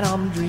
night I'm dreaming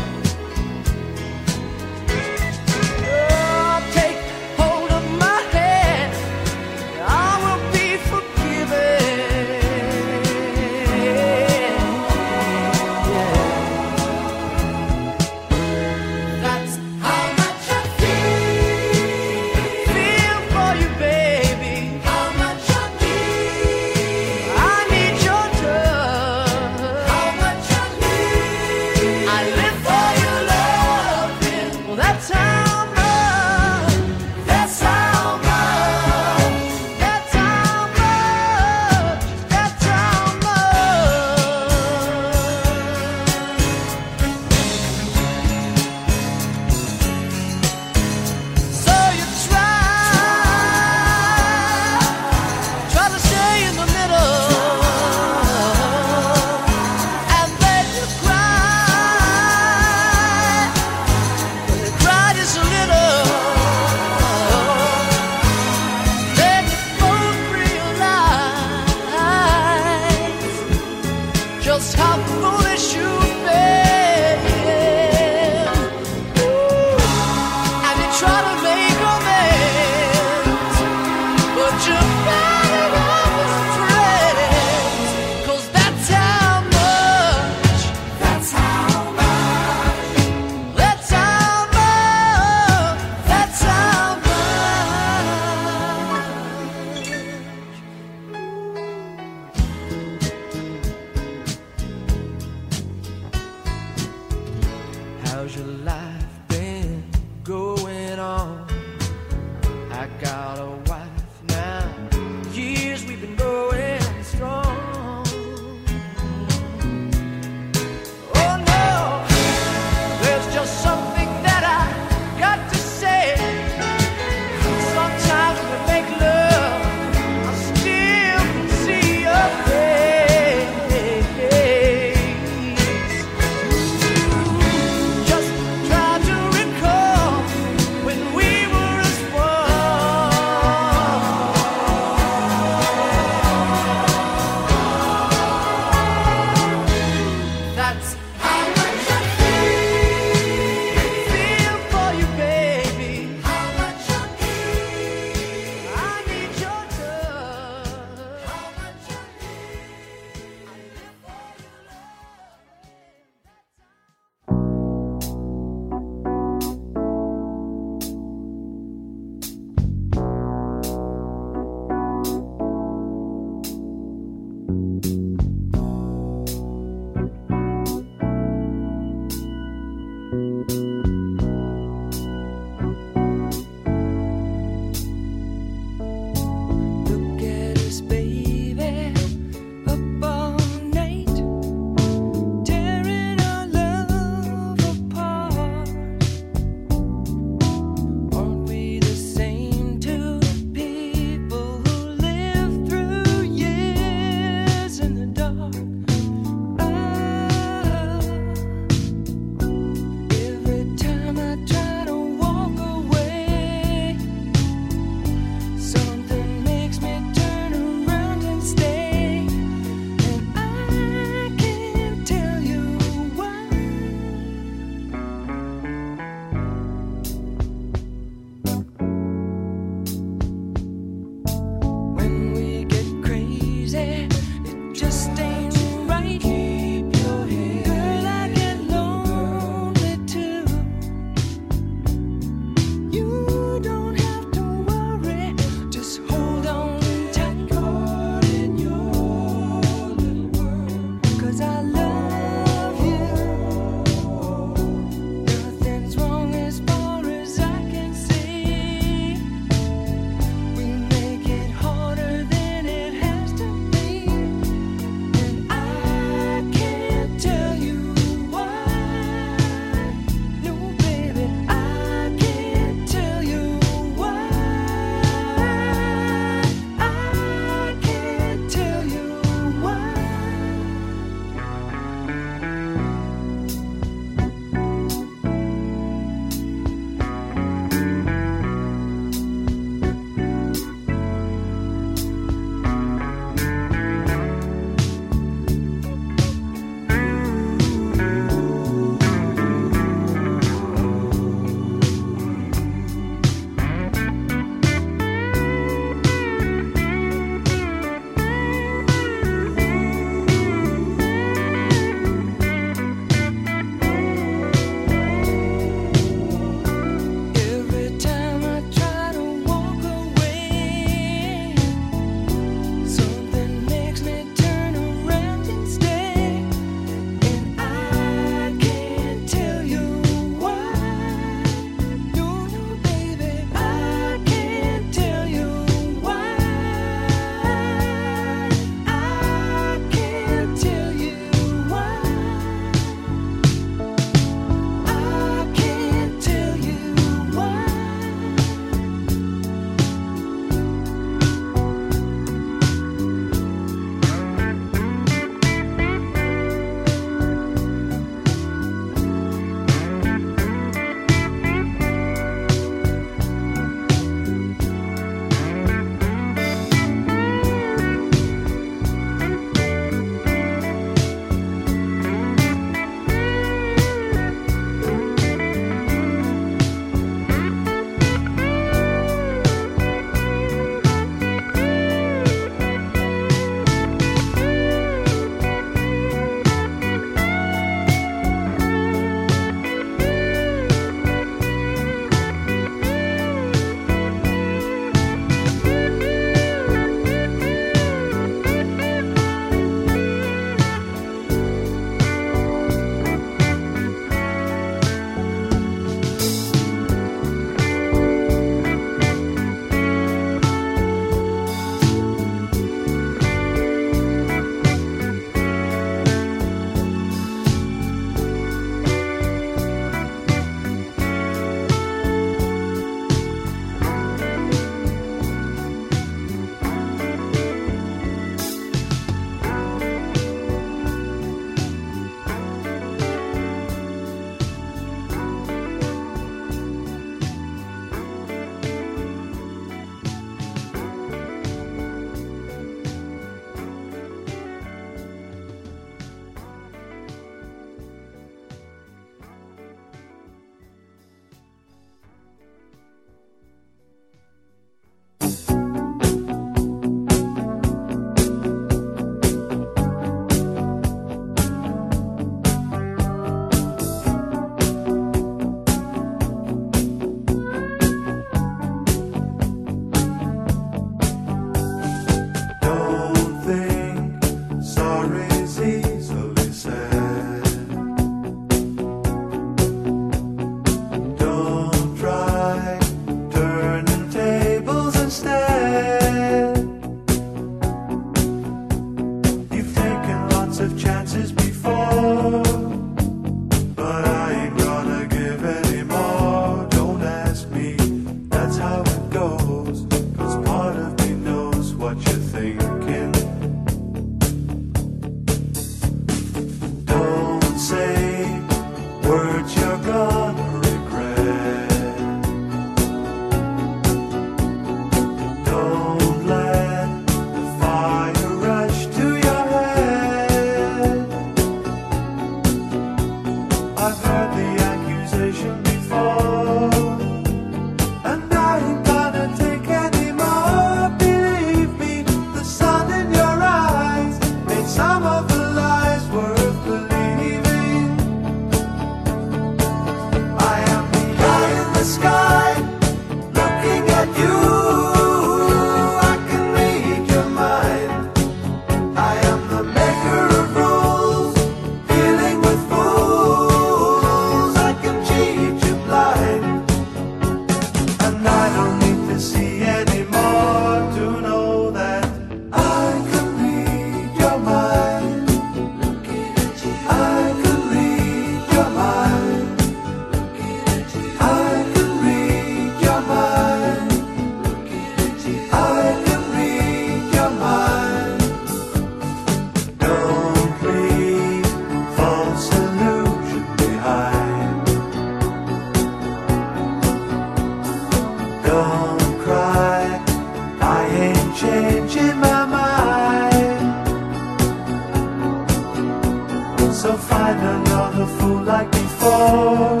another fool like before.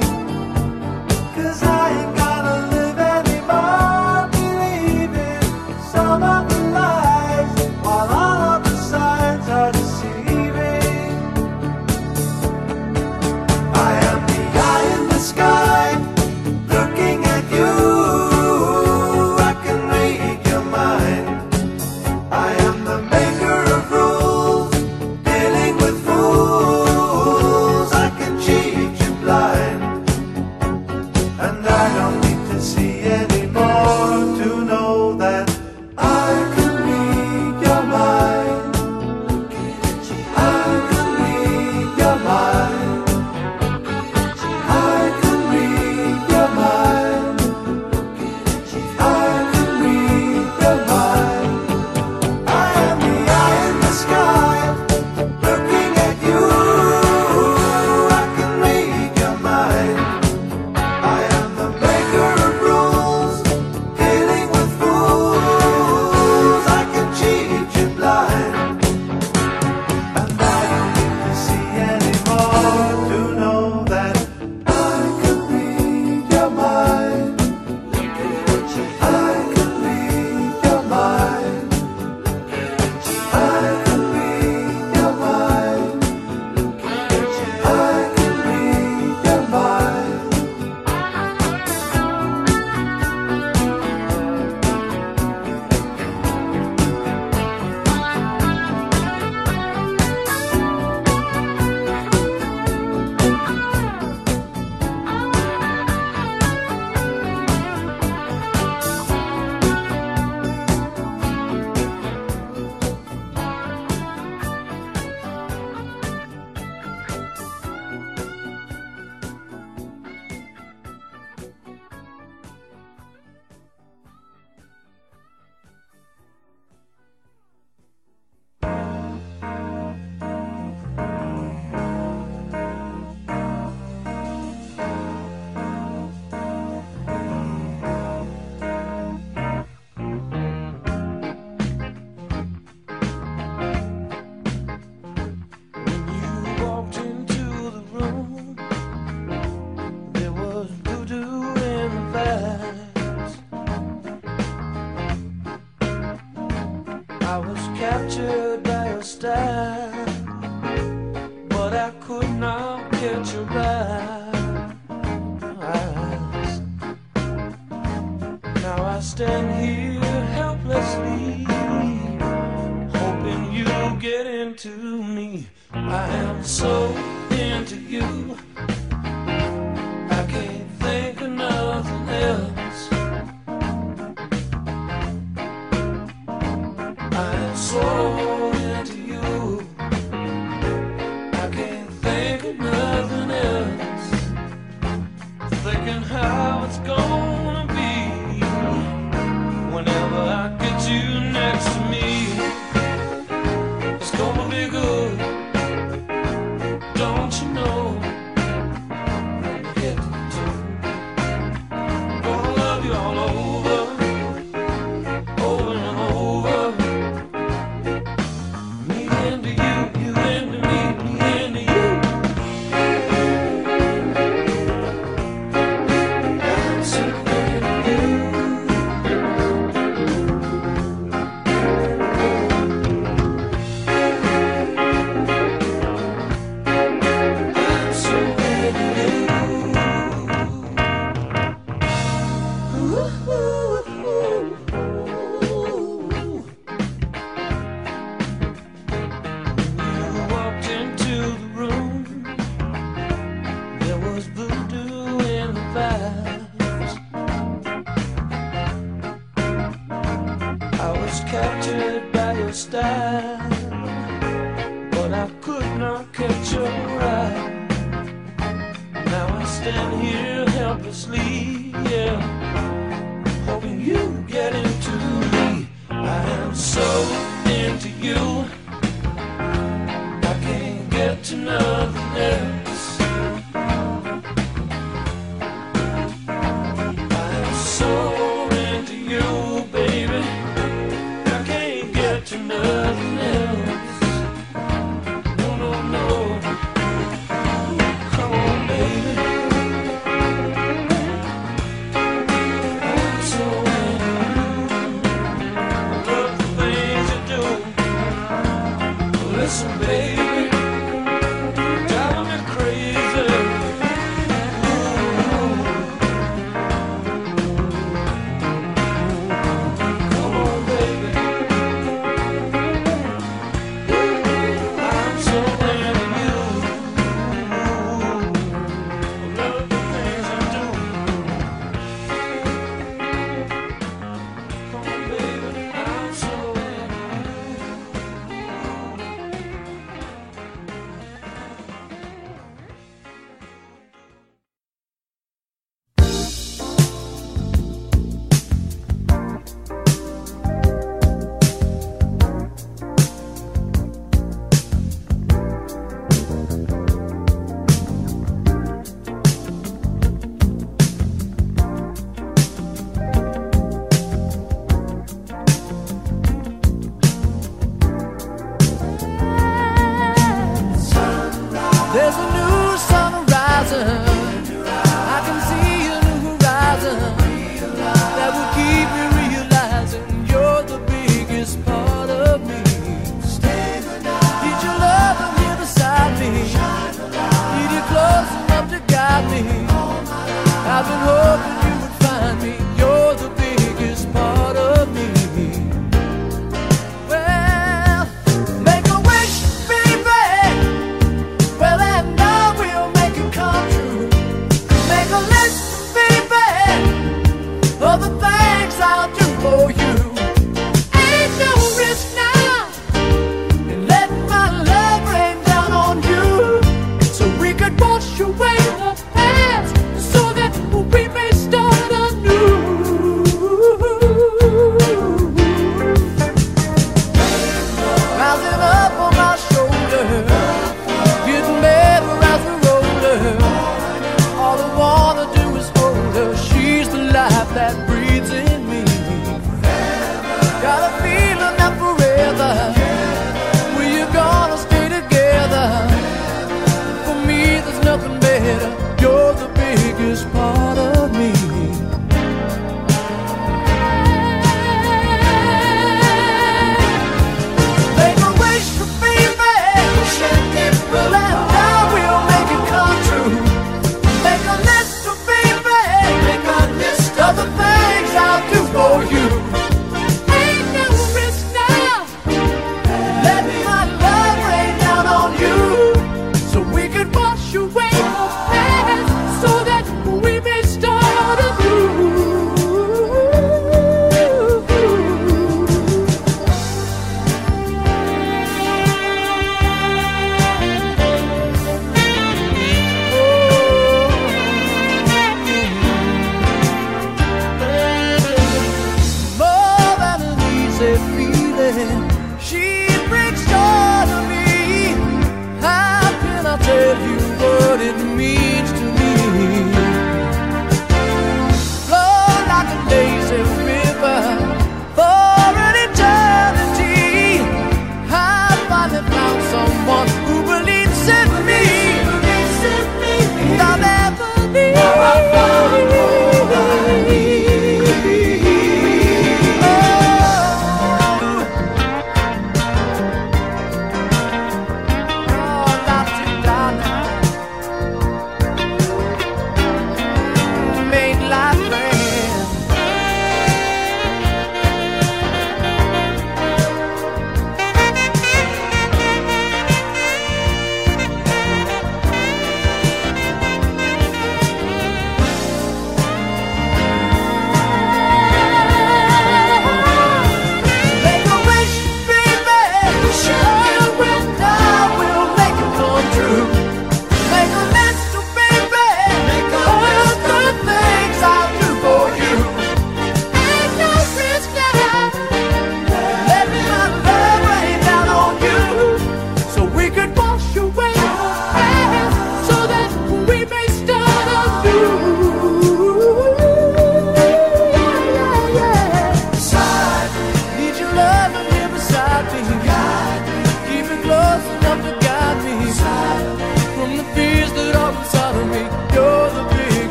Cause I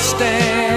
a